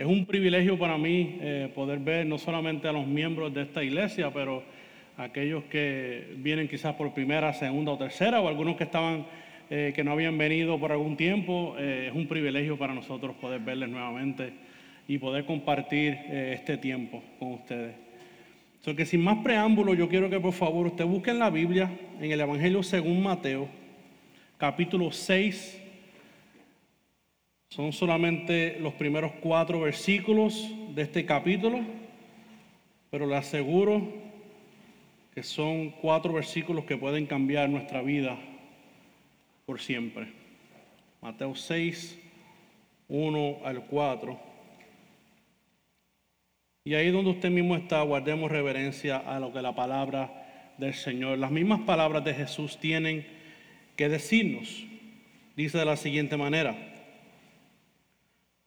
Es un privilegio para mí eh, poder ver no solamente a los miembros de esta iglesia, pero aquellos que vienen quizás por primera, segunda o tercera, o algunos que estaban eh, que no habían venido por algún tiempo. Eh, es un privilegio para nosotros poder verles nuevamente y poder compartir este tiempo con ustedes. So que sin más preámbulo, yo quiero que por favor usted busque en la Biblia, en el Evangelio según Mateo, capítulo 6 son solamente los primeros cuatro versículos de este capítulo, pero le aseguro que son cuatro versículos que pueden cambiar nuestra vida por siempre. Mateo 6, 1 al 4. Y ahí donde usted mismo está, guardemos reverencia a lo que la palabra del Señor, las mismas palabras de Jesús tienen que decirnos. Dice de la siguiente manera.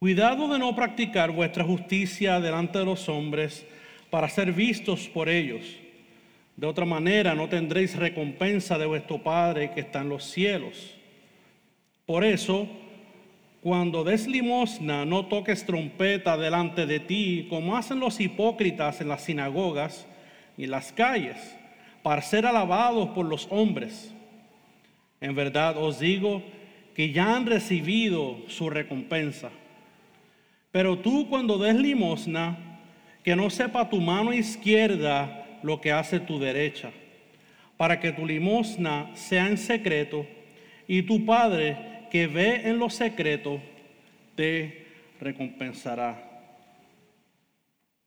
Cuidado de no practicar vuestra justicia delante de los hombres para ser vistos por ellos. De otra manera no tendréis recompensa de vuestro Padre que está en los cielos. Por eso, cuando des limosna, no toques trompeta delante de ti, como hacen los hipócritas en las sinagogas y en las calles, para ser alabados por los hombres. En verdad os digo que ya han recibido su recompensa. Pero tú cuando des limosna, que no sepa tu mano izquierda lo que hace tu derecha, para que tu limosna sea en secreto y tu Padre que ve en lo secreto te recompensará.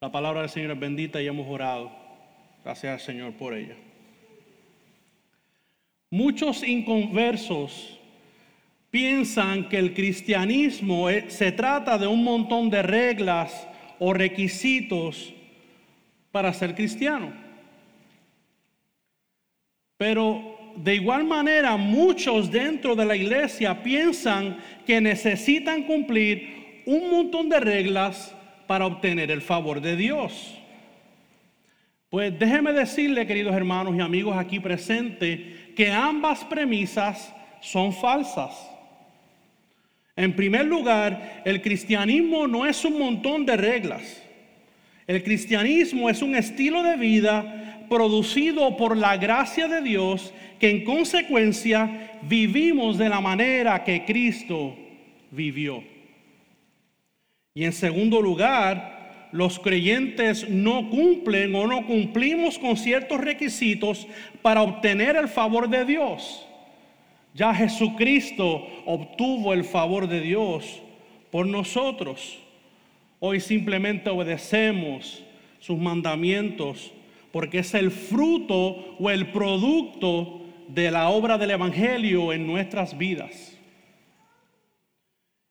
La palabra del Señor es bendita y hemos orado. Gracias al Señor por ella. Muchos inconversos piensan que el cristianismo se trata de un montón de reglas o requisitos para ser cristiano. Pero de igual manera muchos dentro de la iglesia piensan que necesitan cumplir un montón de reglas para obtener el favor de Dios. Pues déjeme decirle, queridos hermanos y amigos aquí presentes, que ambas premisas son falsas. En primer lugar, el cristianismo no es un montón de reglas. El cristianismo es un estilo de vida producido por la gracia de Dios que en consecuencia vivimos de la manera que Cristo vivió. Y en segundo lugar, los creyentes no cumplen o no cumplimos con ciertos requisitos para obtener el favor de Dios. Ya Jesucristo obtuvo el favor de Dios por nosotros. Hoy simplemente obedecemos sus mandamientos porque es el fruto o el producto de la obra del Evangelio en nuestras vidas.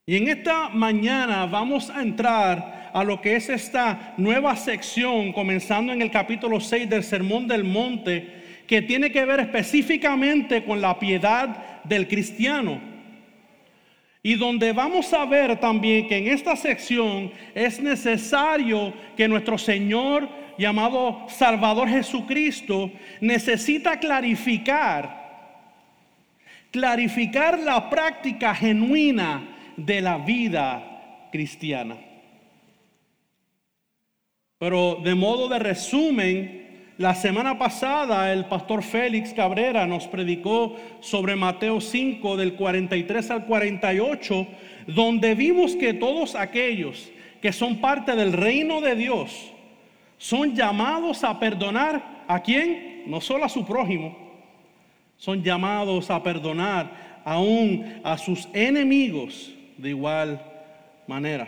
Y en esta mañana vamos a entrar a lo que es esta nueva sección, comenzando en el capítulo 6 del Sermón del Monte, que tiene que ver específicamente con la piedad del cristiano. Y donde vamos a ver también que en esta sección es necesario que nuestro Señor llamado Salvador Jesucristo necesita clarificar, clarificar la práctica genuina de la vida cristiana. Pero de modo de resumen, la semana pasada el pastor Félix Cabrera nos predicó sobre Mateo 5 del 43 al 48, donde vimos que todos aquellos que son parte del reino de Dios son llamados a perdonar a quién? No solo a su prójimo, son llamados a perdonar aún a sus enemigos de igual manera.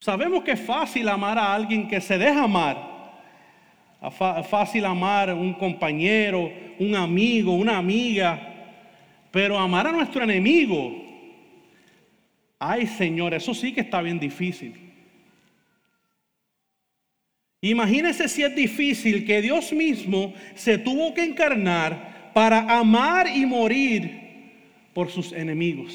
Sabemos que es fácil amar a alguien que se deja amar. Fácil amar a un compañero, un amigo, una amiga. Pero amar a nuestro enemigo, ay Señor, eso sí que está bien difícil. Imagínese si es difícil que Dios mismo se tuvo que encarnar para amar y morir por sus enemigos.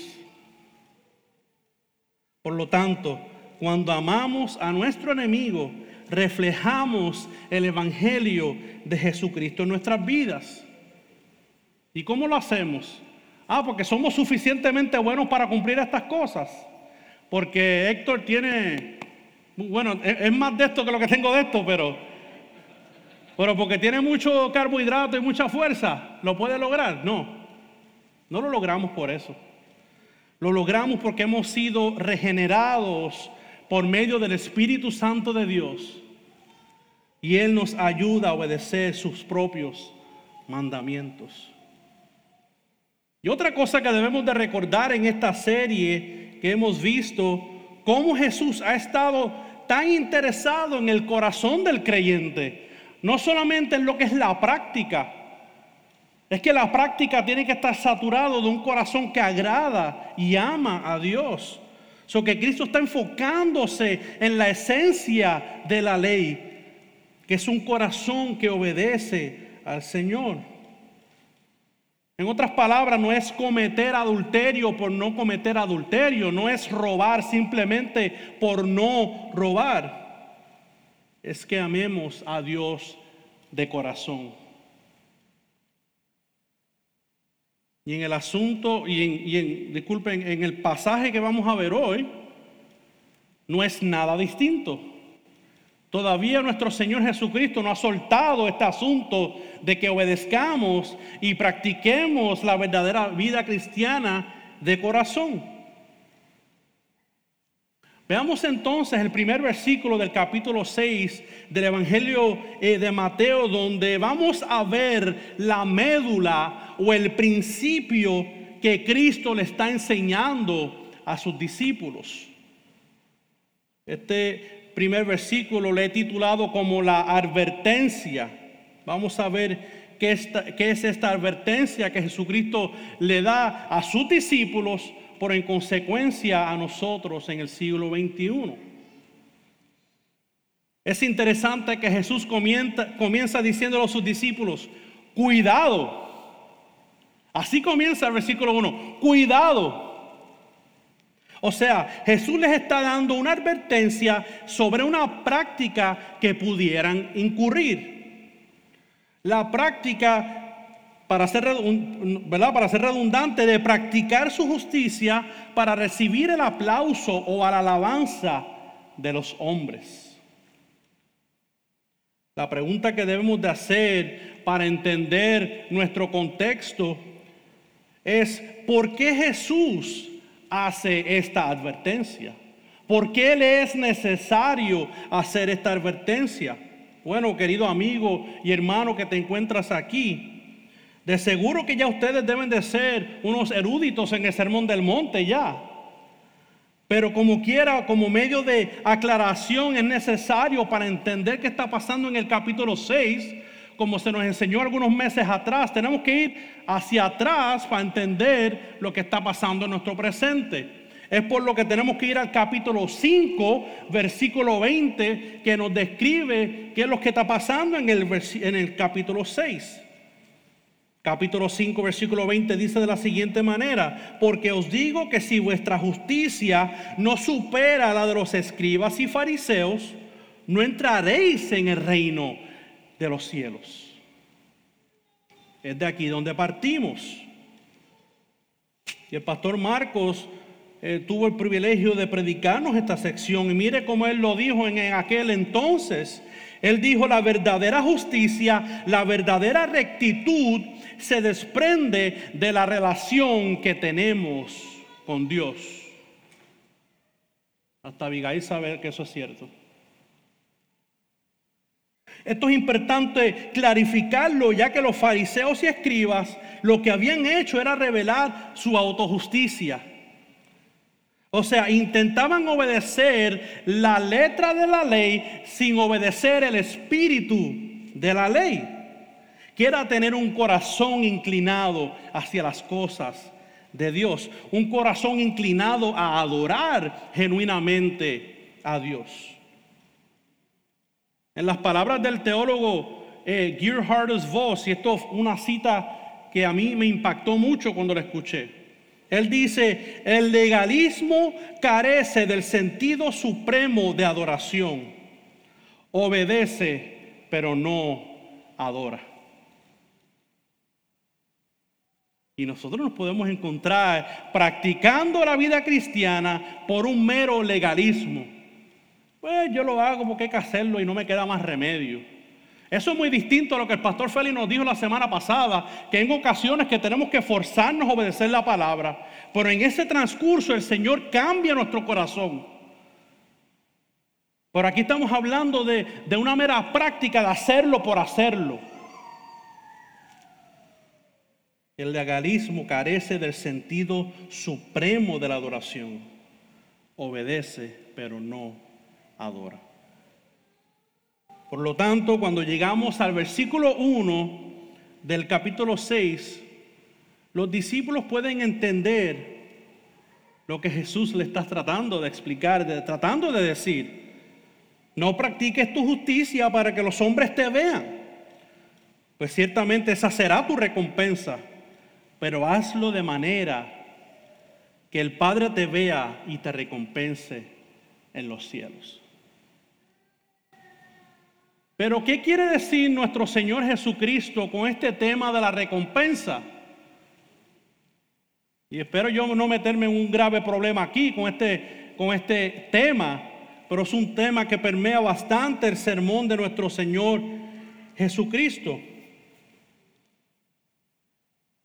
Por lo tanto, cuando amamos a nuestro enemigo, reflejamos el Evangelio de Jesucristo en nuestras vidas. ¿Y cómo lo hacemos? Ah, porque somos suficientemente buenos para cumplir estas cosas. Porque Héctor tiene, bueno, es, más de esto que lo que tengo de esto, pero, pero porque tiene mucho carbohidrato y mucha fuerza, ¿lo puede lograr? No, no lo logramos por eso. Lo logramos porque hemos sido regenerados por medio del Espíritu Santo de Dios. Y Él nos ayuda a obedecer sus propios mandamientos. Y otra cosa que debemos de recordar en esta serie que hemos visto, cómo Jesús ha estado tan interesado en el corazón del creyente, no solamente en lo que es la práctica, es que la práctica tiene que estar saturado de un corazón que agrada y ama a Dios. So que Cristo está enfocándose en la esencia de la ley, que es un corazón que obedece al Señor. En otras palabras, no es cometer adulterio por no cometer adulterio, no es robar simplemente por no robar. Es que amemos a Dios de corazón. Y en el asunto, y en, disculpen, en el pasaje que vamos a ver hoy, no es nada distinto. Todavía nuestro Señor Jesucristo no ha soltado este asunto de que obedezcamos y practiquemos la verdadera vida cristiana de corazón. Veamos entonces el primer versículo del capítulo 6 del Evangelio eh, de Mateo, donde vamos a ver la médula o el principio que Cristo le está enseñando a sus discípulos. Este primer versículo le he titulado como la advertencia. Vamos a ver qué, qué es esta advertencia que Jesucristo le da a sus discípulos por en consecuencia a nosotros en el siglo XXI. Es interesante que Jesús comienza, comienza diciéndole a sus discípulos, cuidado. Así comienza el versículo 1, cuidado. O sea, Jesús les está dando una advertencia sobre una práctica que pudieran incurrir. La práctica, para ser, redundante, de practicar su justicia para recibir el aplauso o la alabanza de los hombres. La pregunta que debemos de hacer para entender nuestro contexto es, ¿por qué Jesús hace esta advertencia? ¿Por qué le es necesario hacer esta advertencia? Bueno, querido amigo y hermano que te encuentras aquí, de seguro que ya ustedes deben de ser unos eruditos en el Sermón del Monte ya. Pero como quiera, como medio de aclaración es necesario para entender qué está pasando en el capítulo 6, como se nos enseñó algunos meses atrás, tenemos que ir hacia atrás para entender lo que está pasando en nuestro presente. Es por lo que tenemos que ir al capítulo 5, versículo 20, que nos describe qué es lo que está pasando en el, en el capítulo 6. Capítulo 5, versículo 20 dice de la siguiente manera, porque os digo que si vuestra justicia no supera la de los escribas y fariseos, no entraréis en el reino de los cielos. Es de aquí donde partimos. Y el pastor Marcos eh, tuvo el privilegio de predicarnos esta sección. Y mire cómo él lo dijo en, en aquel entonces. Él dijo, la verdadera justicia, la verdadera rectitud se desprende de la relación que tenemos con Dios. Hasta Abigail sabe que eso es cierto. Esto es importante clarificarlo, ya que los fariseos y escribas lo que habían hecho era revelar su autojusticia. O sea, intentaban obedecer la letra de la ley sin obedecer el espíritu de la ley, que era tener un corazón inclinado hacia las cosas de Dios, un corazón inclinado a adorar genuinamente a Dios. En las palabras del teólogo eh, Gerhardus Voss, y esto es una cita que a mí me impactó mucho cuando la escuché. Él dice, el legalismo carece del sentido supremo de adoración. Obedece, pero no adora. Y nosotros nos podemos encontrar practicando la vida cristiana por un mero legalismo. Pues yo lo hago porque hay que hacerlo y no me queda más remedio. Eso es muy distinto a lo que el pastor Félix nos dijo la semana pasada, que en ocasiones que tenemos que forzarnos a obedecer la palabra, pero en ese transcurso el Señor cambia nuestro corazón. Pero aquí estamos hablando de, de una mera práctica de hacerlo por hacerlo. El legalismo carece del sentido supremo de la adoración. Obedece, pero no adora. Por lo tanto, cuando llegamos al versículo 1 del capítulo 6, los discípulos pueden entender lo que Jesús le está tratando de explicar, tratando de decir. No practiques tu justicia para que los hombres te vean, pues ciertamente esa será tu recompensa pero hazlo de manera que el Padre te vea y te recompense en los cielos. Pero ¿qué quiere decir nuestro Señor Jesucristo con este tema de la recompensa? Y espero yo no meterme en un grave problema aquí con este, con este tema, pero es un tema que permea bastante el sermón de nuestro Señor Jesucristo.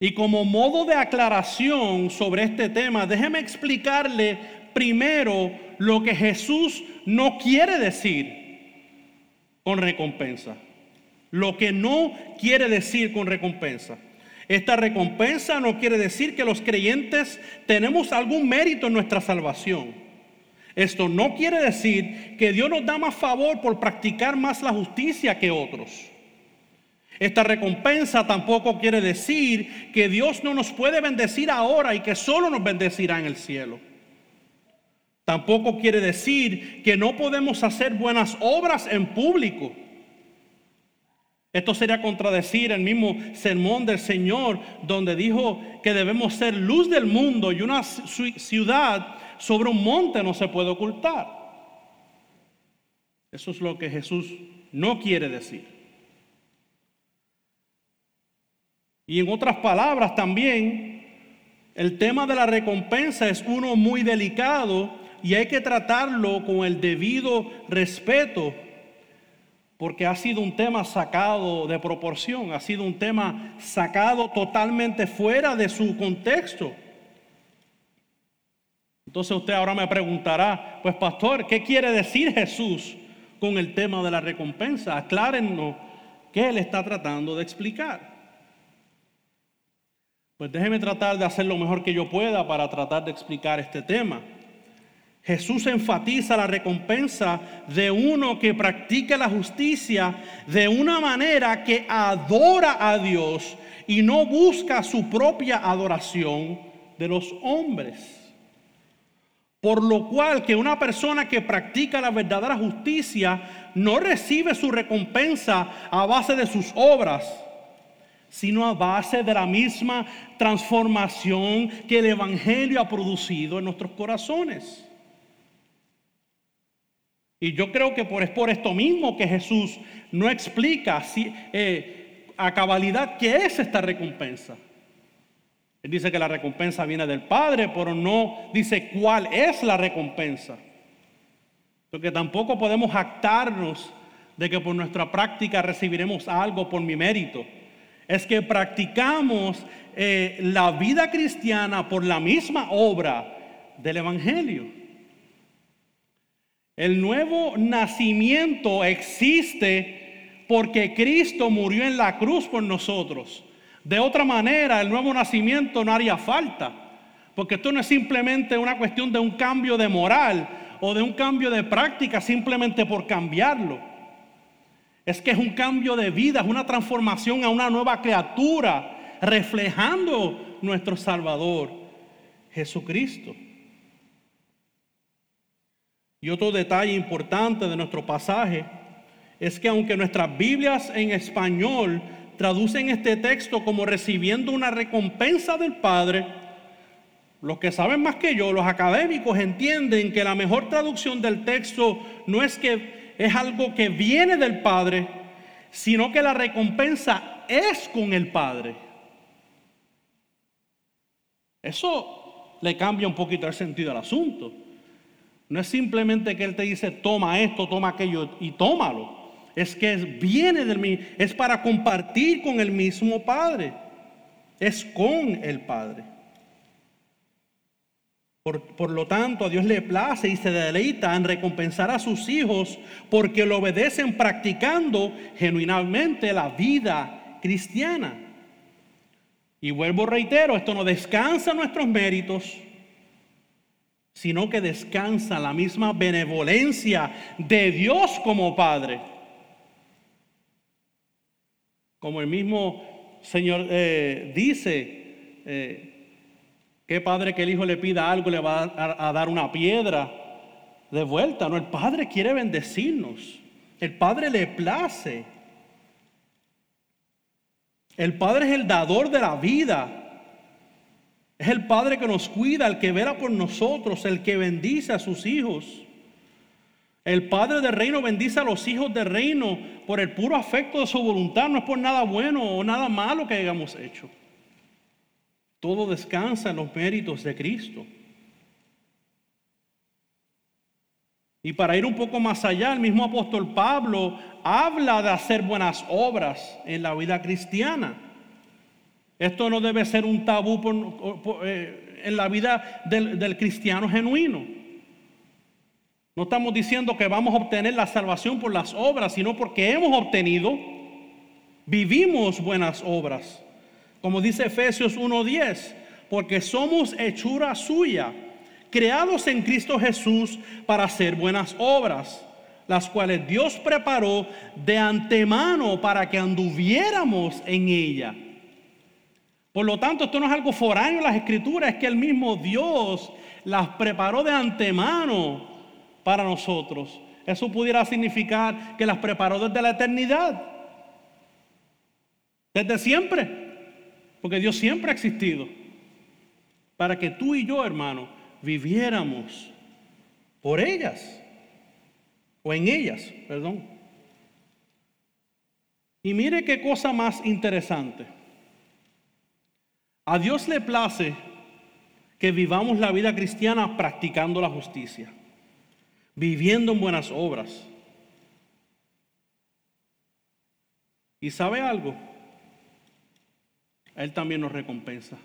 Y como modo de aclaración sobre este tema, déjeme explicarle primero lo que Jesús no quiere decir con recompensa. Lo que no quiere decir con recompensa. Esta recompensa no quiere decir que los creyentes tenemos algún mérito en nuestra salvación. Esto no quiere decir que Dios nos da más favor por practicar más la justicia que otros. Esta recompensa tampoco quiere decir que Dios no nos puede bendecir ahora y que solo nos bendecirá en el cielo. Tampoco quiere decir que no podemos hacer buenas obras en público. Esto sería contradecir el mismo sermón del Señor donde dijo que debemos ser luz del mundo y una ciudad sobre un monte no se puede ocultar. Eso es lo que Jesús no quiere decir. Y en otras palabras también, el tema de la recompensa es uno muy delicado y hay que tratarlo con el debido respeto, porque ha sido un tema sacado de proporción, ha sido un tema sacado totalmente fuera de su contexto. Entonces usted ahora me preguntará, pues pastor, ¿qué quiere decir Jesús con el tema de la recompensa? Aclárenos qué él está tratando de explicar. Pues déjeme tratar de hacer lo mejor que yo pueda para tratar de explicar este tema. Jesús enfatiza la recompensa de uno que practica la justicia de una manera que adora a Dios y no busca su propia adoración de los hombres. Por lo cual que una persona que practica la verdadera justicia no recibe su recompensa a base de sus obras sino a base de la misma transformación que el Evangelio ha producido en nuestros corazones. Y yo creo que por, es por esto mismo que Jesús no explica eh, a cabalidad qué es esta recompensa. Él dice que la recompensa viene del Padre, pero no dice cuál es la recompensa. Porque tampoco podemos jactarnos de que por nuestra práctica recibiremos algo por mi mérito es que practicamos eh, la vida cristiana por la misma obra del Evangelio. El nuevo nacimiento existe porque Cristo murió en la cruz por nosotros. De otra manera, el nuevo nacimiento no haría falta, porque esto no es simplemente una cuestión de un cambio de moral o de un cambio de práctica simplemente por cambiarlo. Es que es un cambio de vida, es una transformación a una nueva criatura, reflejando nuestro Salvador, Jesucristo. Y otro detalle importante de nuestro pasaje es que aunque nuestras Biblias en español traducen este texto como recibiendo una recompensa del Padre, los que saben más que yo, los académicos, entienden que la mejor traducción del texto no es que es algo que viene del Padre, sino que la recompensa es con el Padre. Eso le cambia un poquito el sentido al asunto. No es simplemente que Él te dice, toma esto, toma aquello y tómalo. Es que viene del mismo, es para compartir con el mismo Padre. Es con el Padre. Por, por, lo tanto, a Dios le place y se deleita en recompensar a sus hijos porque lo obedecen practicando genuinamente la vida cristiana. Y vuelvo, reitero, esto no descansa nuestros méritos, sino que descansa la misma benevolencia de Dios como Padre. Como el mismo Señor eh, dice, eh, ¿Qué padre que el hijo le pida algo le va a, dar una piedra de vuelta? No, el padre quiere bendecirnos. El padre le place. El padre es el dador de la vida. Es el padre que nos cuida, el que vela por nosotros, el que bendice a sus hijos. El Padre del reino bendice a los hijos del reino por el puro afecto de su voluntad, no es por nada bueno o nada malo que hayamos hecho. Todo descansa en los méritos de Cristo. Y para ir un poco más allá, el mismo apóstol Pablo habla de hacer buenas obras en la vida cristiana. Esto no debe ser un tabú eh, en la vida del, del cristiano genuino. No estamos diciendo que vamos a obtener la salvación por las obras, sino porque hemos obtenido, vivimos buenas obras. Como dice Efesios 1:10, porque somos hechura suya, creados en Cristo Jesús para hacer buenas obras, las cuales Dios preparó de antemano para que anduviéramos en ella. Por lo tanto, esto no es algo foráneo en las escrituras, es que el mismo Dios las preparó de antemano para nosotros. Eso pudiera significar que las preparó desde la eternidad, desde siempre. Porque Dios siempre ha existido. Para que tú y yo, hermano, viviéramos por ellas. O en ellas, perdón. Y mire qué cosa más interesante. A Dios le place que vivamos la vida cristiana practicando la justicia, viviendo en buenas obras. ¿Y sabe algo? Él también nos recompensa.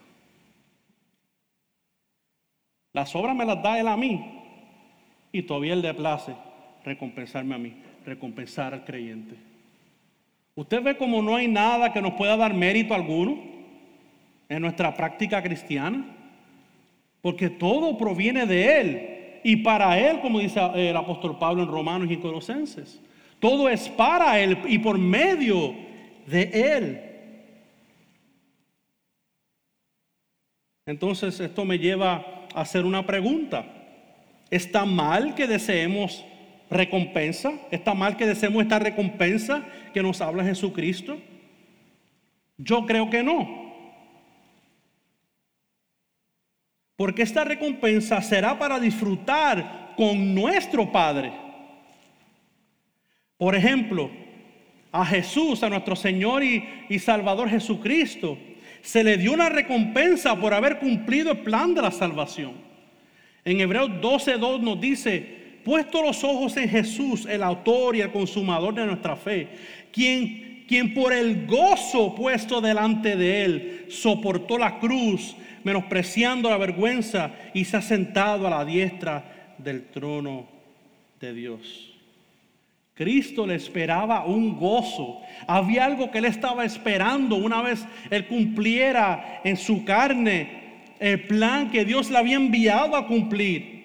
Las obras me las da Él a mí y todavía Él le place recompensarme a mí, recompensar al creyente. Usted ve como no hay nada que nos pueda dar mérito alguno en nuestra práctica cristiana, porque todo proviene de Él y para Él, como dice el apóstol Pablo en Romanos y en Colosenses. Todo es para Él y por medio de Él. Entonces esto me lleva a hacer una pregunta. ¿Está mal que deseemos recompensa? ¿Está mal que deseemos esta recompensa que nos habla Jesucristo? Yo creo que no. Porque esta recompensa será para disfrutar con nuestro Padre. Por ejemplo, a Jesús, a nuestro Señor y, y Salvador Jesucristo, se le dio una recompensa por haber cumplido el plan de la salvación. En Hebreos 12.2 nos dice, puesto los ojos en Jesús, el autor y el consumador de nuestra fe, quien, quien por el gozo puesto delante de él soportó la cruz, menospreciando la vergüenza y se ha sentado a la diestra del trono de Dios. Cristo le esperaba un gozo. Había algo que él estaba esperando una vez él cumpliera en su carne el plan que Dios le había enviado a cumplir.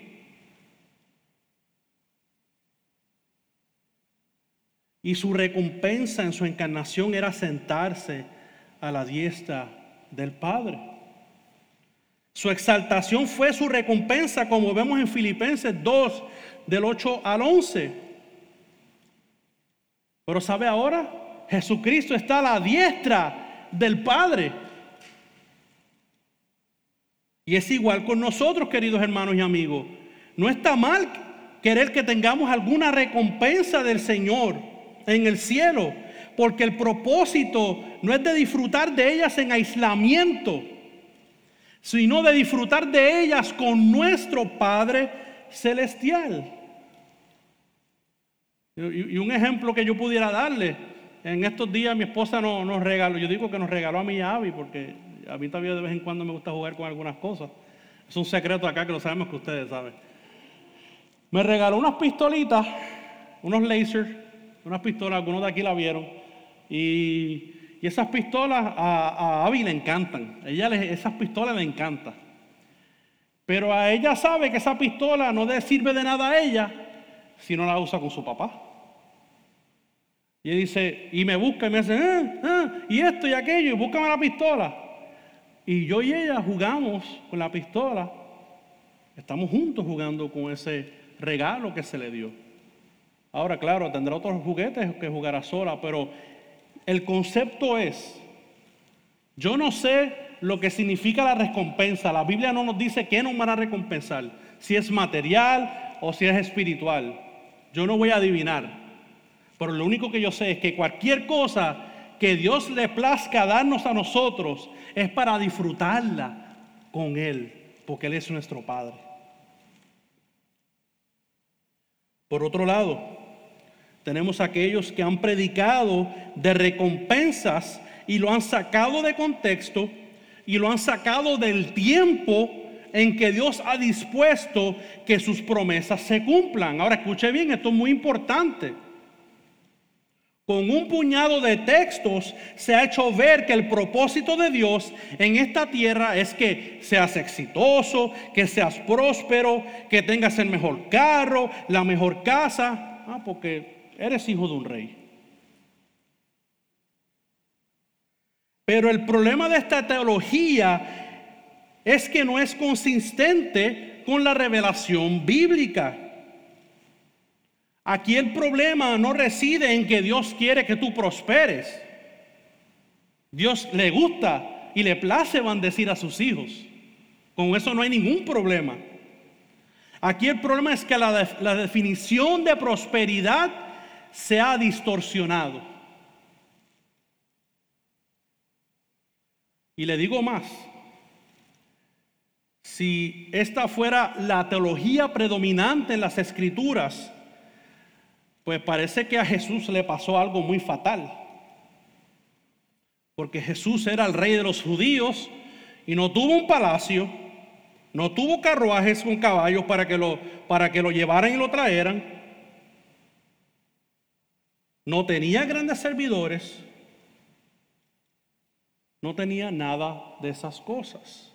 Y su recompensa en su encarnación era sentarse a la diestra del Padre. Su exaltación fue su recompensa, como vemos en Filipenses 2, del 8 al 11. Pero ¿sabe ahora? Jesucristo está a la diestra del Padre. Y es igual con nosotros, queridos hermanos y amigos. No está mal querer que tengamos alguna recompensa del Señor en el cielo, porque el propósito no es de disfrutar de ellas en aislamiento, sino de disfrutar de ellas con nuestro Padre Celestial. Y, un ejemplo que yo pudiera darle, en estos días mi esposa nos, nos regaló, yo digo que nos regaló a mi y porque a mí todavía de vez en cuando me gusta jugar con algunas cosas. Es un secreto acá que lo sabemos que ustedes saben. Me regaló unas pistolitas, unos lasers, unas pistolas, algunos de aquí la vieron. Y, esas pistolas a, a Abby le encantan. ella esas pistolas le encantan. Pero a ella sabe que esa pistola no le sirve de nada a ella si no la usa con su papá. Y dice, y me busca y me dice, ah, ah, y esto y aquello, y búscame la pistola. Y yo y ella jugamos con la pistola. Estamos juntos jugando con ese regalo que se le dio. Ahora, claro, tendrá otros juguetes que jugará sola, pero el concepto es, yo no sé lo que significa la recompensa. La Biblia no nos dice qué nos van a recompensar, si es material o si es espiritual. Yo no voy a adivinar, pero lo único que yo sé es que cualquier cosa que Dios le plazca darnos a nosotros es para disfrutarla con Él, porque Él es nuestro Padre. Por otro lado, tenemos aquellos que han predicado de recompensas y lo han sacado de contexto y lo han sacado del tiempo en que Dios ha dispuesto que sus promesas se cumplan. Ahora escuche bien, esto es muy importante. Con un puñado de textos se ha hecho ver que el propósito de Dios en esta tierra es que seas exitoso, que seas próspero, que tengas el mejor carro, la mejor casa, ah, porque eres hijo de un rey. Pero el problema de esta teología es que no es consistente con la revelación bíblica. Aquí el problema no reside en que Dios quiere que tú prosperes. Dios le gusta y le place bendecir a sus hijos. Con eso no hay ningún problema. Aquí el problema es que la, la definición de prosperidad se ha distorsionado. Y le digo más, si esta fuera la teología predominante en las escrituras, pues parece que a Jesús le pasó algo muy fatal. Porque Jesús era el rey de los judíos y no tuvo un palacio, no tuvo carruajes con caballos para que lo, para que lo llevaran y lo traeran. No tenía grandes servidores. No tenía nada de esas cosas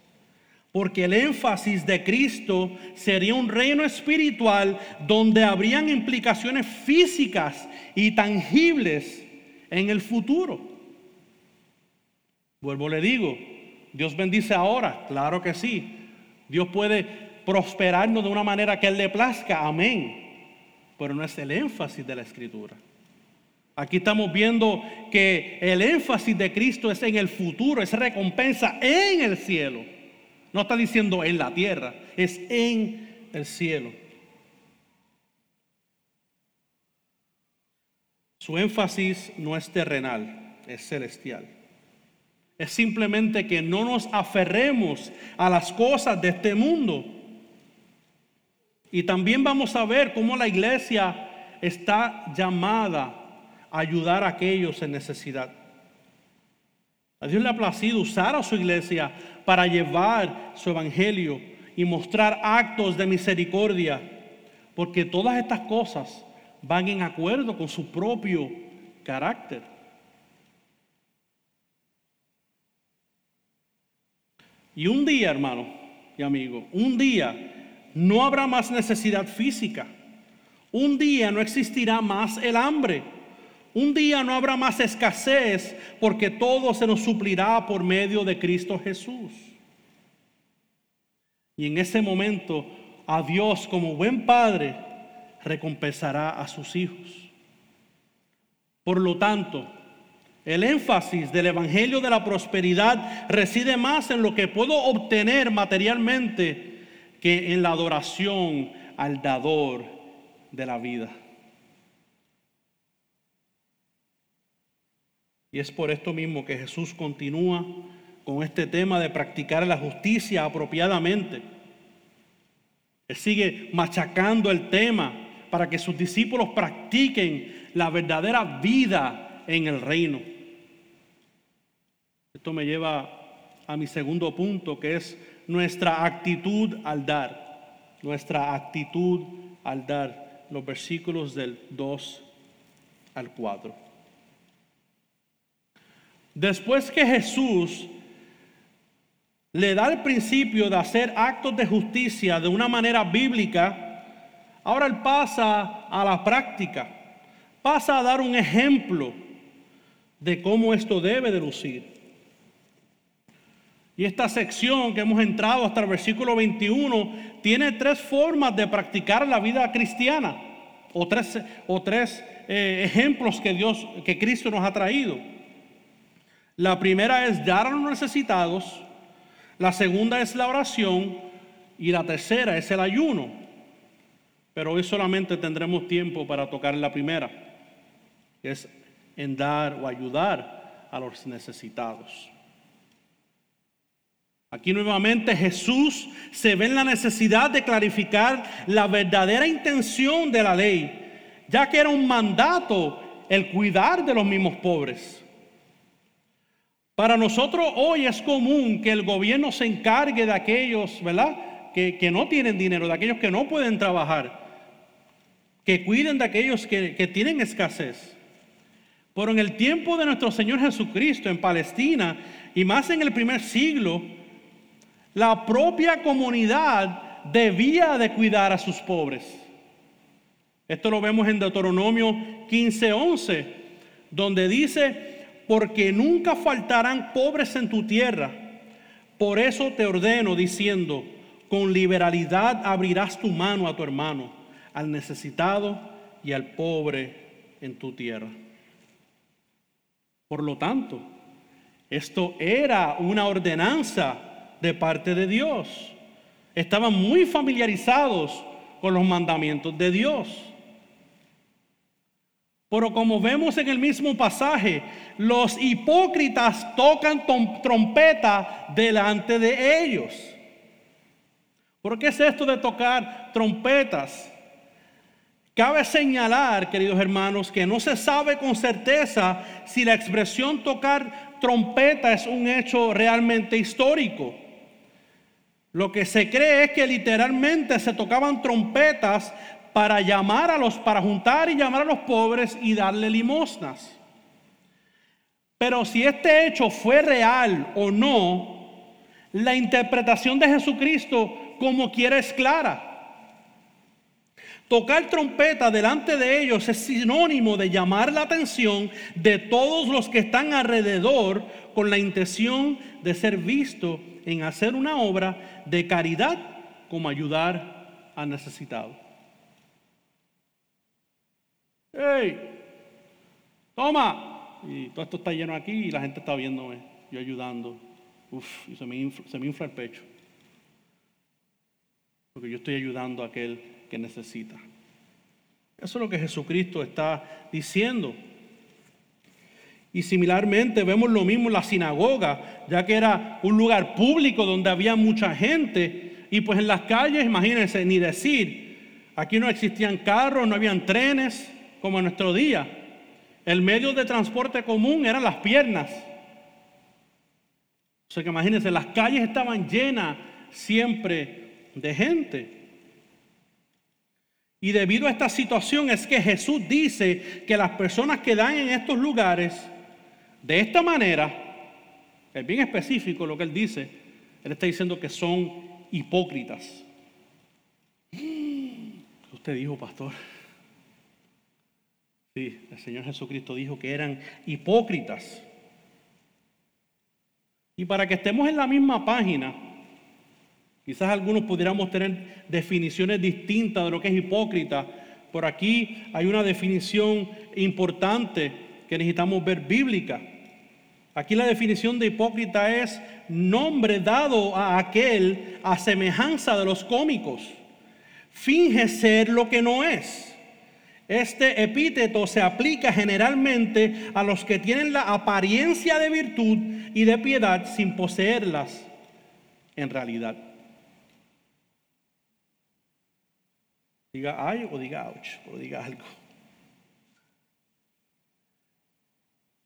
porque el énfasis de Cristo sería un reino espiritual donde habrían implicaciones físicas y tangibles en el futuro. Vuelvo le digo, Dios bendice ahora, claro que sí. Dios puede prosperarnos de una manera que Él le plazca, amén. Pero no es el énfasis de la escritura. Aquí estamos viendo que el énfasis de Cristo es en el futuro, es recompensa en el cielo. No está diciendo en la tierra, es en el cielo. Su énfasis no es terrenal, es celestial. Es simplemente que no nos aferremos a las cosas de este mundo. Y también vamos a ver cómo la iglesia está llamada a ayudar a aquellos en necesidad. A Dios le ha placido usar a su iglesia para llevar su evangelio y mostrar actos de misericordia, porque todas estas cosas van en acuerdo con su propio carácter. Y un día, hermano y amigo, un día no habrá más necesidad física. Un día no existirá más el hambre. Un día no habrá más escasez porque todo se nos suplirá por medio de Cristo Jesús. Y en ese momento a Dios como buen padre recompensará a sus hijos. Por lo tanto, el énfasis del Evangelio de la Prosperidad reside más en lo que puedo obtener materialmente que en la adoración al dador de la vida. Y es por esto mismo que Jesús continúa con este tema de practicar la justicia apropiadamente. Él sigue machacando el tema para que sus discípulos practiquen la verdadera vida en el reino. Esto me lleva a mi segundo punto, que es nuestra actitud al dar. Nuestra actitud al dar. Los versículos del 2 al 4. Después que Jesús le da el principio de hacer actos de justicia de una manera bíblica, ahora él pasa a la práctica, pasa a dar un ejemplo de cómo esto debe de lucir. Y esta sección que hemos entrado hasta el versículo 21 tiene tres formas de practicar la vida cristiana, o tres, o tres eh, ejemplos que Dios, que Cristo nos ha traído. La primera es dar a los necesitados, la segunda es la oración y la tercera es el ayuno. Pero hoy solamente tendremos tiempo para tocar la primera, es en dar o ayudar a los necesitados. Aquí nuevamente Jesús se ve en la necesidad de clarificar la verdadera intención de la ley, ya que era un mandato el cuidar de los mismos pobres. Para nosotros hoy es común que el gobierno se encargue de aquellos, ¿verdad? Que, no tienen dinero, de aquellos que no pueden trabajar, que cuiden de aquellos que, que tienen escasez. Pero en el tiempo de nuestro Señor Jesucristo en Palestina, y más en el primer siglo, la propia comunidad debía de cuidar a sus pobres. Esto lo vemos en Deuteronomio 15:11, donde dice, porque nunca faltarán pobres en tu tierra. Por eso te ordeno diciendo, con liberalidad abrirás tu mano a tu hermano, al necesitado y al pobre en tu tierra. Por lo tanto, esto era una ordenanza de parte de Dios. Estaban muy familiarizados con los mandamientos de Dios. Pero como vemos en el mismo pasaje, los hipócritas tocan trompeta delante de ellos. ¿Por qué es esto de tocar trompetas? Cabe señalar, queridos hermanos, que no se sabe con certeza si la expresión tocar trompeta es un hecho realmente histórico. Lo que se cree es que literalmente se tocaban trompetas para llamar a los, para juntar y llamar a los pobres y darle limosnas. Pero si este hecho fue real o no, la interpretación de Jesucristo como quiera es clara. Tocar trompeta delante de ellos es sinónimo de llamar la atención de todos los que están alrededor con la intención de ser visto en hacer una obra de caridad como ayudar a necesitado. ¡Hey! ¡Toma! Y todo esto está lleno aquí y la gente está viéndome, yo ayudando. Uf, y se me, infla, se me infla el pecho. Porque yo estoy ayudando a aquel que necesita. Eso es lo que Jesucristo está diciendo. Y similarmente vemos lo mismo en la sinagoga, ya que era un lugar público donde había mucha gente. Y pues en las calles, imagínense, ni decir, aquí no existían carros, no habían trenes, como en nuestro día. El medio de transporte común eran las piernas. O sea que imagínense, las calles estaban llenas siempre de gente. Y debido a esta situación es que Jesús dice que las personas que dan en estos lugares, de esta manera, es bien específico lo que él dice, él está diciendo que son hipócritas. ¿Qué usted dijo, pastor? Sí, el Señor Jesucristo dijo que eran hipócritas. Y para que estemos en la misma página, quizás algunos pudiéramos tener definiciones distintas de lo que es hipócrita. Por aquí hay una definición importante que necesitamos ver bíblica. Aquí la definición de hipócrita es nombre dado a aquel a semejanza de los cómicos. Finge ser lo que no es Este epíteto se aplica generalmente a los que tienen la apariencia de virtud y de piedad sin poseerlas en realidad. Diga ay o diga ouch, o diga algo.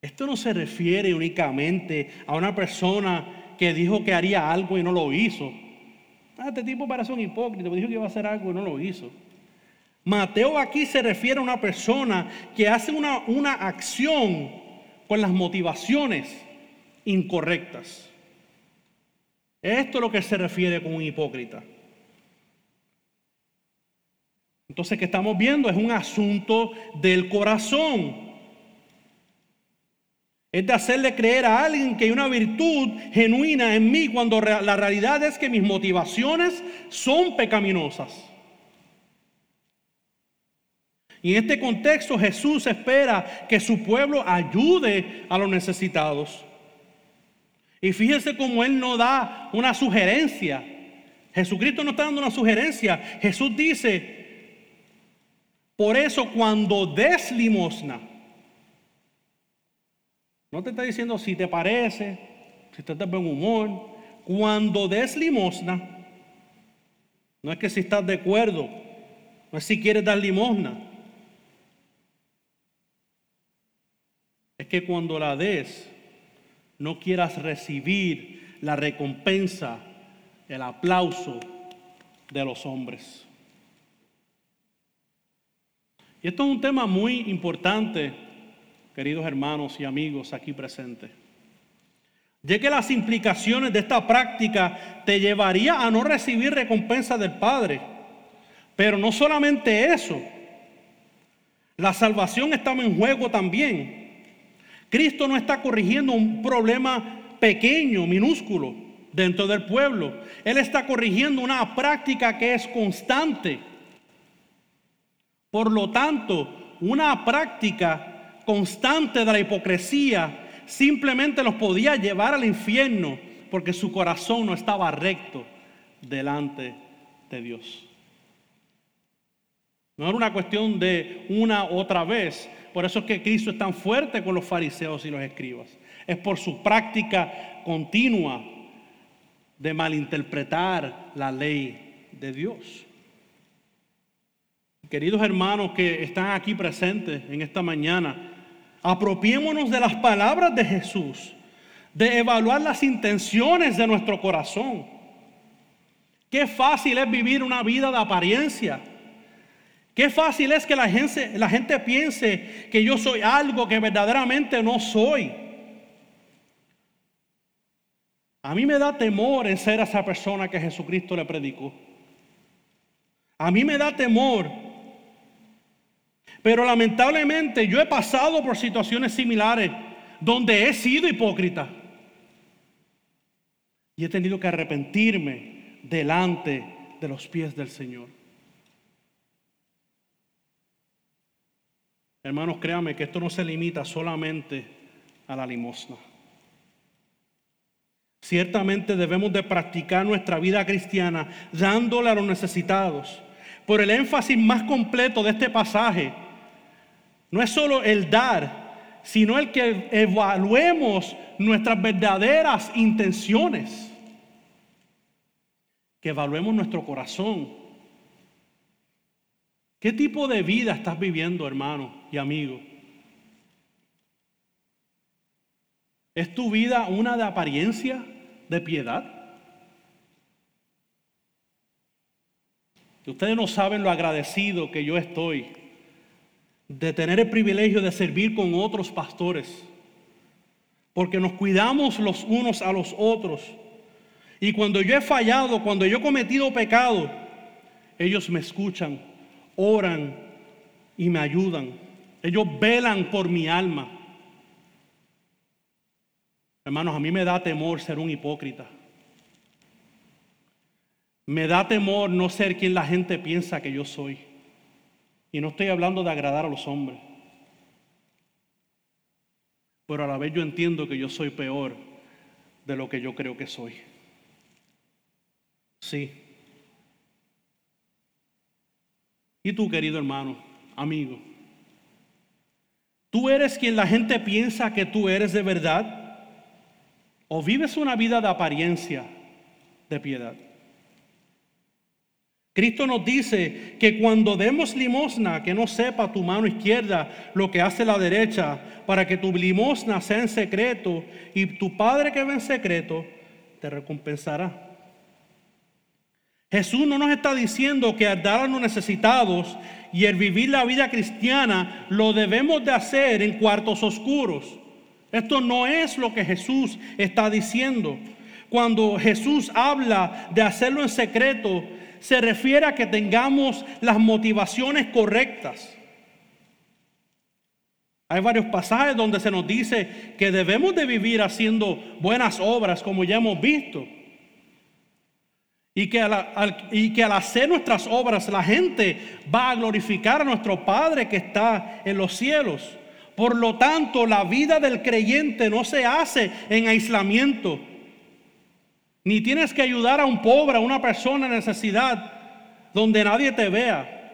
Esto no se refiere únicamente a una persona que dijo que haría algo y no lo hizo. Ah, este tipo parece un hipócrita, dijo que iba a hacer algo y no lo hizo. Mateo aquí se refiere a una persona que hace una, una acción con las motivaciones incorrectas. Esto es lo que se refiere con un hipócrita. Entonces, ¿qué estamos viendo? Es un asunto del corazón. Es de hacerle creer a alguien que hay una virtud genuina en mí cuando la realidad es que mis motivaciones son pecaminosas. Y en este contexto Jesús espera que su pueblo ayude a los necesitados. Y fíjense cómo Él no da una sugerencia. Jesucristo no está dando una sugerencia. Jesús dice, por eso cuando des limosna, no te está diciendo si te parece, si estás de buen humor. Cuando des limosna, no es que si estás de acuerdo, no es si quieres dar limosna. Que cuando la des, no quieras recibir la recompensa, el aplauso de los hombres. Y esto es un tema muy importante queridos hermanos y amigos aquí presentes. Ya que las implicaciones de esta práctica te llevaría a no recibir recompensa del Padre. Pero no solamente eso, la salvación estaba en juego también. Cristo no está corrigiendo un problema pequeño, minúsculo, dentro del pueblo. Él está corrigiendo una práctica que es constante. Por lo tanto, una práctica constante de la hipocresía simplemente los podía llevar al infierno porque su corazón no estaba recto delante de Dios. No era una cuestión de una otra vez. Por eso es que Cristo es tan fuerte con los fariseos y los escribas. Es por su práctica continua de malinterpretar la ley de Dios. Queridos hermanos que están aquí presentes en esta mañana, Apropiémonos de las palabras de Jesús, de evaluar las intenciones de nuestro corazón. Qué fácil es vivir una vida de apariencia. Qué fácil es que la gente, la gente piense que yo soy algo que verdaderamente no soy. A mí me da temor en ser esa persona que Jesucristo le predicó. A mí me da temor pero lamentablemente yo he pasado por situaciones similares donde he sido hipócrita. Y he tenido que arrepentirme delante de los pies del Señor. Hermanos, créanme que esto no se limita solamente a la limosna. Ciertamente debemos de practicar nuestra vida cristiana dándole a los necesitados. Por el énfasis más completo de este pasaje, no es solo el dar, sino el que evaluemos nuestras verdaderas intenciones. Que evaluemos nuestro corazón. ¿Qué tipo de vida estás viviendo, hermano y amigo? ¿Es tu vida una de apariencia, de piedad? Ustedes no saben lo agradecido que yo estoy de tener el privilegio de servir con otros pastores, porque nos cuidamos los unos a los otros. Y cuando yo he fallado, cuando yo he cometido pecado, ellos me escuchan, oran y me ayudan. Ellos velan por mi alma. Hermanos, a mí me da temor ser un hipócrita. Me da temor no ser quien la gente piensa que yo soy. Y no estoy hablando de agradar a los hombres. Pero a la vez yo entiendo que yo soy peor de lo que yo creo que soy. Sí. Y tú, querido hermano, amigo, ¿Tú eres quien la gente piensa que tú eres de verdad? ¿O vives una vida de apariencia de piedad? Cristo nos dice que cuando demos limosna, que no sepa tu mano izquierda lo que hace la derecha, para que tu limosna sea en secreto y tu Padre que ve en secreto te recompensará. Jesús no nos está diciendo que al dar a los necesitados y el vivir la vida cristiana lo debemos de hacer en cuartos oscuros. Esto no es lo que Jesús está diciendo. Cuando Jesús habla de hacerlo en secreto, se refiere a que tengamos las motivaciones correctas. Hay varios pasajes donde se nos dice que debemos de vivir haciendo buenas obras, como ya hemos visto. Y que, al, que al hacer nuestras obras la gente va a glorificar a nuestro Padre que está en los cielos. Por lo tanto, la vida del creyente no se hace en aislamiento. Ni tienes que ayudar a un pobre, a una persona en necesidad, donde nadie te vea.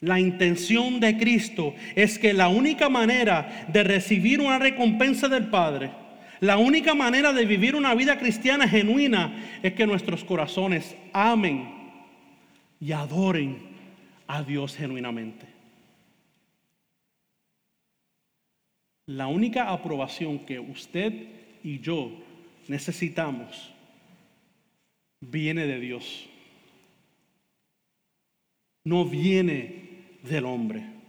La intención de Cristo es que la única manera de recibir una recompensa del Padre la única manera de vivir una vida cristiana genuina es que nuestros corazones amen y adoren a Dios genuinamente. La única aprobación que usted y yo necesitamos viene de Dios. No viene del hombre.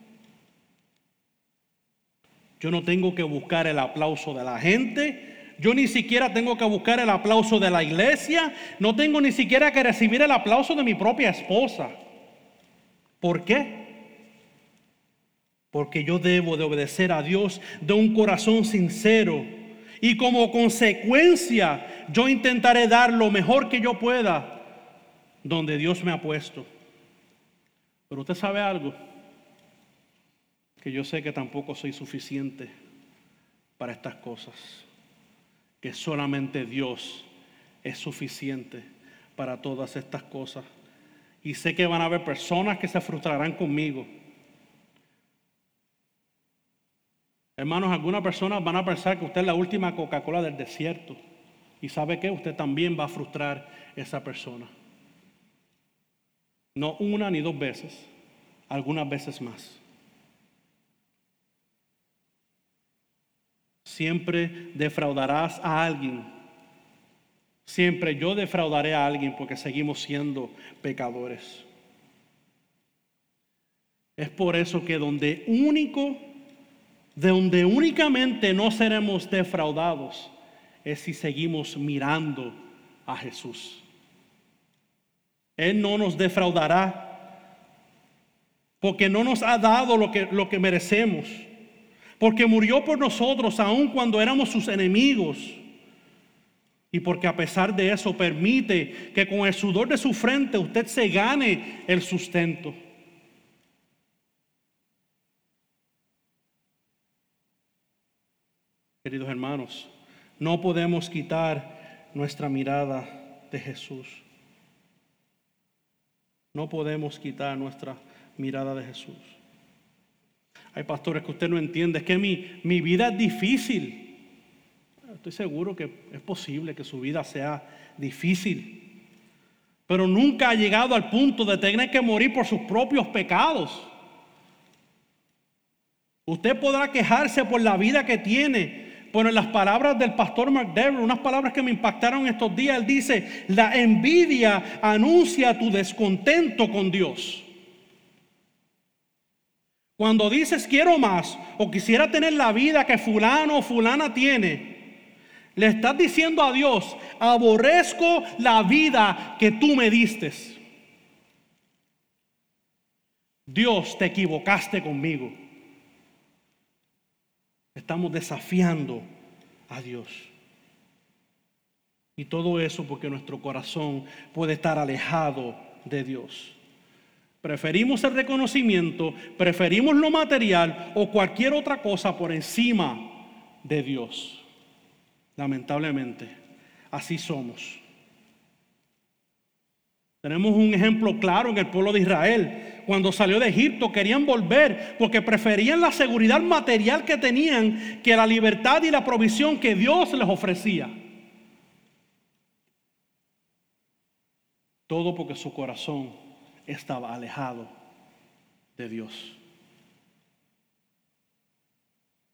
Yo no tengo que buscar el aplauso de la gente. Yo ni siquiera tengo que buscar el aplauso de la iglesia. No tengo ni siquiera que recibir el aplauso de mi propia esposa. ¿Por qué? Porque yo debo de obedecer a Dios de un corazón sincero. Y como consecuencia yo intentaré dar lo mejor que yo pueda donde Dios me ha puesto. Pero usted sabe algo que yo sé que tampoco soy suficiente para estas cosas, que solamente Dios es suficiente para todas estas cosas. Y sé que van a haber personas que se frustrarán conmigo. Hermanos, algunas personas van a pensar que usted es la última Coca-Cola del desierto. Y sabe que usted también va a frustrar a esa persona. No una ni dos veces, algunas veces más. Siempre defraudarás a alguien. Siempre yo defraudaré a alguien porque seguimos siendo pecadores. Es por eso que donde único, de donde únicamente no seremos defraudados, es si seguimos mirando a Jesús. Él no nos defraudará porque no nos ha dado lo que, lo que merecemos porque murió por nosotros aun cuando éramos sus enemigos. Y porque a pesar de eso permite que con el sudor de su frente usted se gane el sustento. Queridos hermanos, no podemos quitar nuestra mirada de Jesús. No podemos quitar nuestra mirada de Jesús. Hay pastores que usted no entiende, es que mi, mi vida es difícil. Estoy seguro que es posible que su vida sea difícil, pero nunca ha llegado al punto de tener que morir por sus propios pecados. Usted podrá quejarse por la vida que tiene, pero en las palabras del pastor McDermott, unas palabras que me impactaron estos días, él dice, la envidia anuncia tu descontento con Dios. Cuando dices quiero más o quisiera tener la vida que fulano o fulana tiene, le estás diciendo a Dios, aborrezco la vida que tú me diste. Dios, te equivocaste conmigo. Estamos desafiando a Dios. Y todo eso porque nuestro corazón puede estar alejado de Dios. Preferimos el reconocimiento, preferimos lo material o cualquier otra cosa por encima de Dios. Lamentablemente, así somos. Tenemos un ejemplo claro en el pueblo de Israel. cuando salió de Egipto, querían volver porque preferían la seguridad material que tenían que la libertad y la provisión que Dios les ofrecía. Todo porque su corazón estaba alejado de Dios.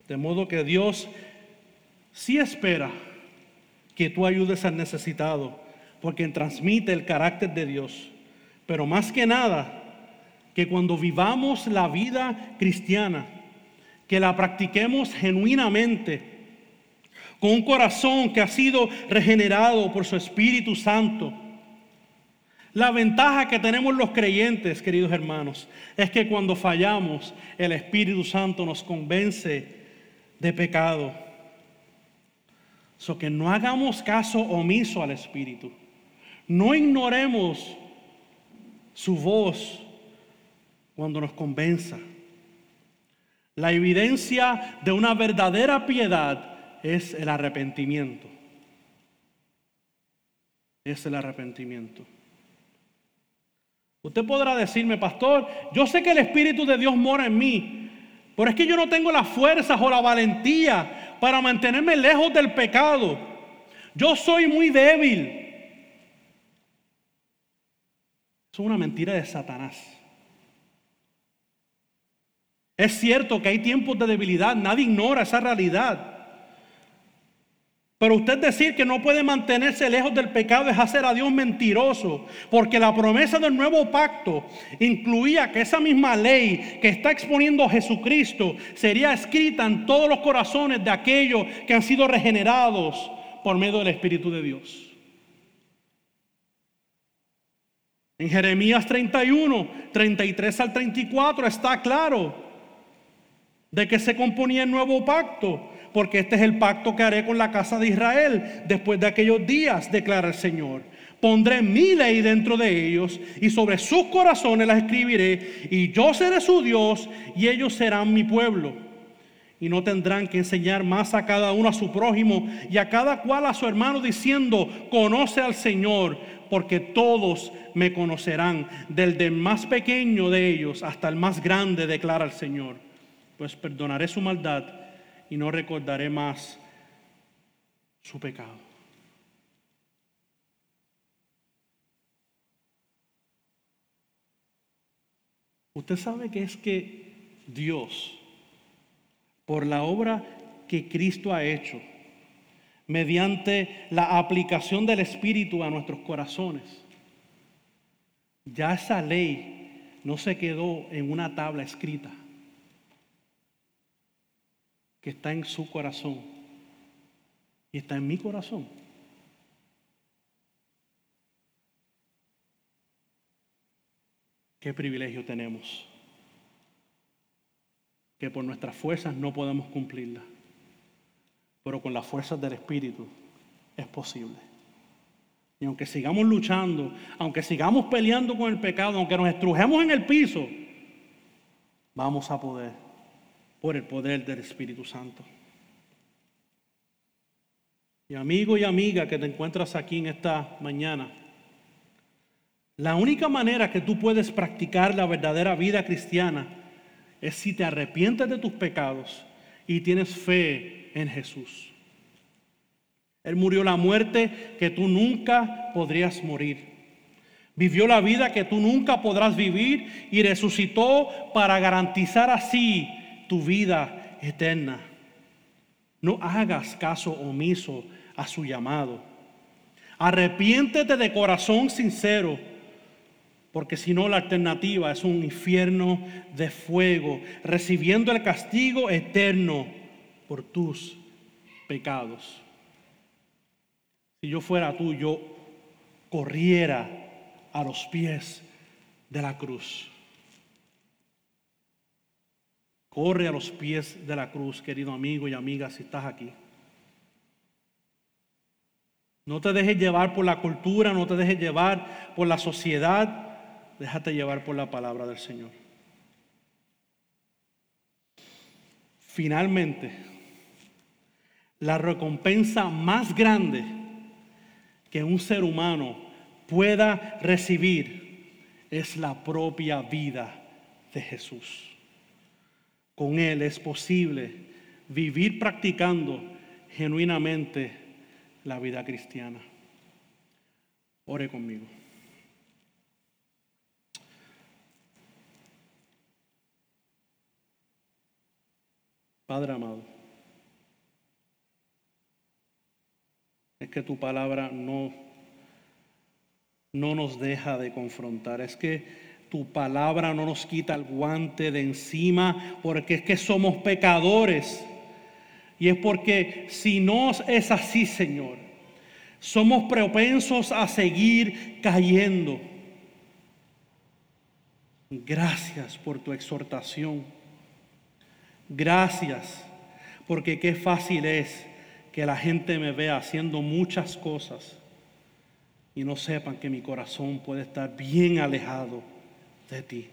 De modo que Dios sí espera que tú ayudes al necesitado, porque transmite el carácter de Dios. Pero más que nada, que cuando vivamos la vida cristiana, que la practiquemos genuinamente, con un corazón que ha sido regenerado por su Espíritu Santo. La ventaja que tenemos los creyentes, queridos hermanos, es que cuando fallamos, el Espíritu Santo nos convence de pecado. So que no hagamos caso omiso al Espíritu. No ignoremos su voz cuando nos convenza. La evidencia de una verdadera piedad es el arrepentimiento. Es el arrepentimiento. Usted podrá decirme, pastor, yo sé que el Espíritu de Dios mora en mí, pero es que yo no tengo las fuerzas o la valentía para mantenerme lejos del pecado. Yo soy muy débil. Es una mentira de Satanás. Es cierto que hay tiempos de debilidad, nadie ignora esa realidad. Pero usted decir que no puede mantenerse lejos del pecado es hacer a Dios mentiroso, porque la promesa del nuevo pacto incluía que esa misma ley que está exponiendo Jesucristo sería escrita en todos los corazones de aquellos que han sido regenerados por medio del Espíritu de Dios. En Jeremías 31, 33 al 34 está claro de que se componía el nuevo pacto porque este es el pacto que haré con la casa de Israel después de aquellos días, declara el Señor. Pondré mi ley dentro de ellos y sobre sus corazones la escribiré y yo seré su Dios y ellos serán mi pueblo. Y no tendrán que enseñar más a cada uno a su prójimo y a cada cual a su hermano diciendo, conoce al Señor, porque todos me conocerán, del, el más pequeño de ellos hasta el más grande, declara el Señor. Pues perdonaré su maldad y no recordaré más su pecado. Usted sabe que es que Dios, por la obra que Cristo ha hecho, mediante la aplicación del Espíritu a nuestros corazones, ya esa ley no se quedó en una tabla escrita que está en su corazón y está en mi corazón. Qué privilegio tenemos. Que por nuestras fuerzas no podemos cumplirla. Pero con las fuerzas del Espíritu es posible. Y aunque sigamos luchando, aunque sigamos peleando con el pecado, aunque nos estrujemos en el piso, vamos a poder por el poder del Espíritu Santo. Y amigo y amiga que te encuentras aquí en esta mañana, la única manera que tú puedes practicar la verdadera vida cristiana es si te arrepientes de tus pecados y tienes fe en Jesús. Él murió la muerte que tú nunca podrías morir. Vivió la vida que tú nunca podrás vivir y resucitó para garantizar así tu vida eterna. No hagas caso omiso a su llamado. Arrepiéntete de corazón sincero, porque si no la alternativa es un infierno de fuego, recibiendo el castigo eterno por tus pecados. Si yo fuera tú, yo corriera a los pies de la cruz. Corre a los pies de la cruz, querido amigo y amiga, si estás aquí. No te dejes llevar por la cultura, no te dejes llevar por la sociedad, déjate llevar por la palabra del Señor. Finalmente, la recompensa más grande que un ser humano pueda recibir es la propia vida de Jesús. Con Él es posible vivir practicando genuinamente la vida cristiana. Ore conmigo. Padre amado, es que tu palabra no, no nos deja de confrontar, es que tu palabra no nos quita el guante de encima, porque es que somos pecadores. Y es porque si no es así, Señor, somos propensos a seguir cayendo. Gracias por tu exhortación. Gracias, porque qué fácil es que la gente me vea haciendo muchas cosas y no sepan que mi corazón puede estar bien alejado de ti.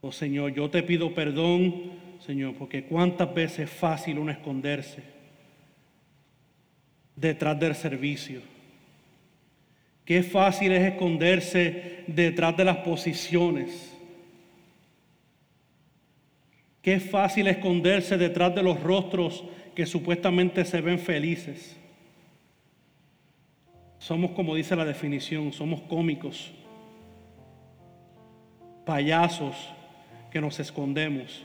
Oh Señor, yo te pido perdón, Señor, porque cuántas veces es fácil uno esconderse detrás del servicio. Qué fácil es esconderse detrás de las posiciones. Qué fácil esconderse detrás de los rostros que supuestamente se ven felices. Somos, como dice la definición, somos cómicos, payasos que nos escondemos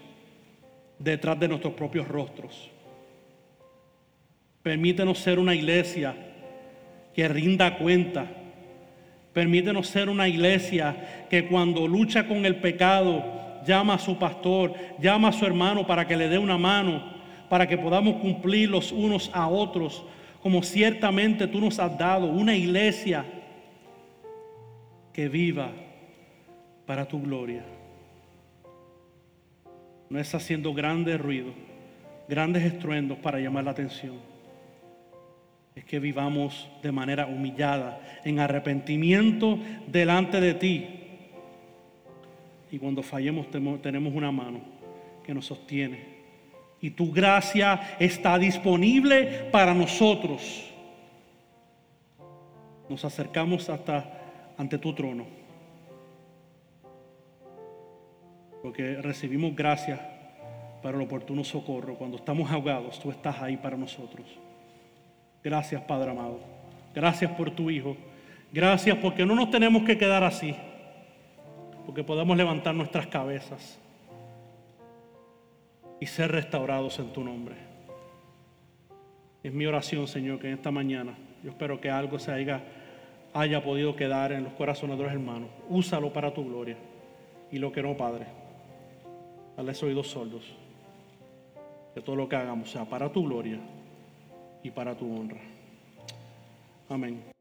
detrás de nuestros propios rostros. Permítenos ser una iglesia que rinda cuenta. Permítenos ser una iglesia que cuando lucha con el pecado llama a su pastor, llama a su hermano para que le dé una mano, para que podamos cumplir los unos a otros, como ciertamente tú nos has dado, una iglesia que viva para tu gloria. No es haciendo grandes ruidos, grandes estruendos para llamar la atención. Es que vivamos de manera humillada, en arrepentimiento delante de ti y cuando fallemos tenemos una mano que nos sostiene. Y tu gracia está disponible para nosotros. Nos acercamos hasta ante tu trono. Porque recibimos gracia para el oportuno socorro. Cuando estamos ahogados, tú estás ahí para nosotros. Gracias, Padre amado. Gracias por tu Hijo. Gracias porque no nos tenemos que quedar así porque podamos levantar nuestras cabezas y ser restaurados en tu nombre. Es mi oración, Señor, que en esta mañana yo espero que algo se haya, haya podido quedar en los corazones de los hermanos. Úsalo para tu gloria. Y lo que no, Padre, dale oídos sordos. Que todo lo que hagamos sea para tu gloria y para tu honra. Amén.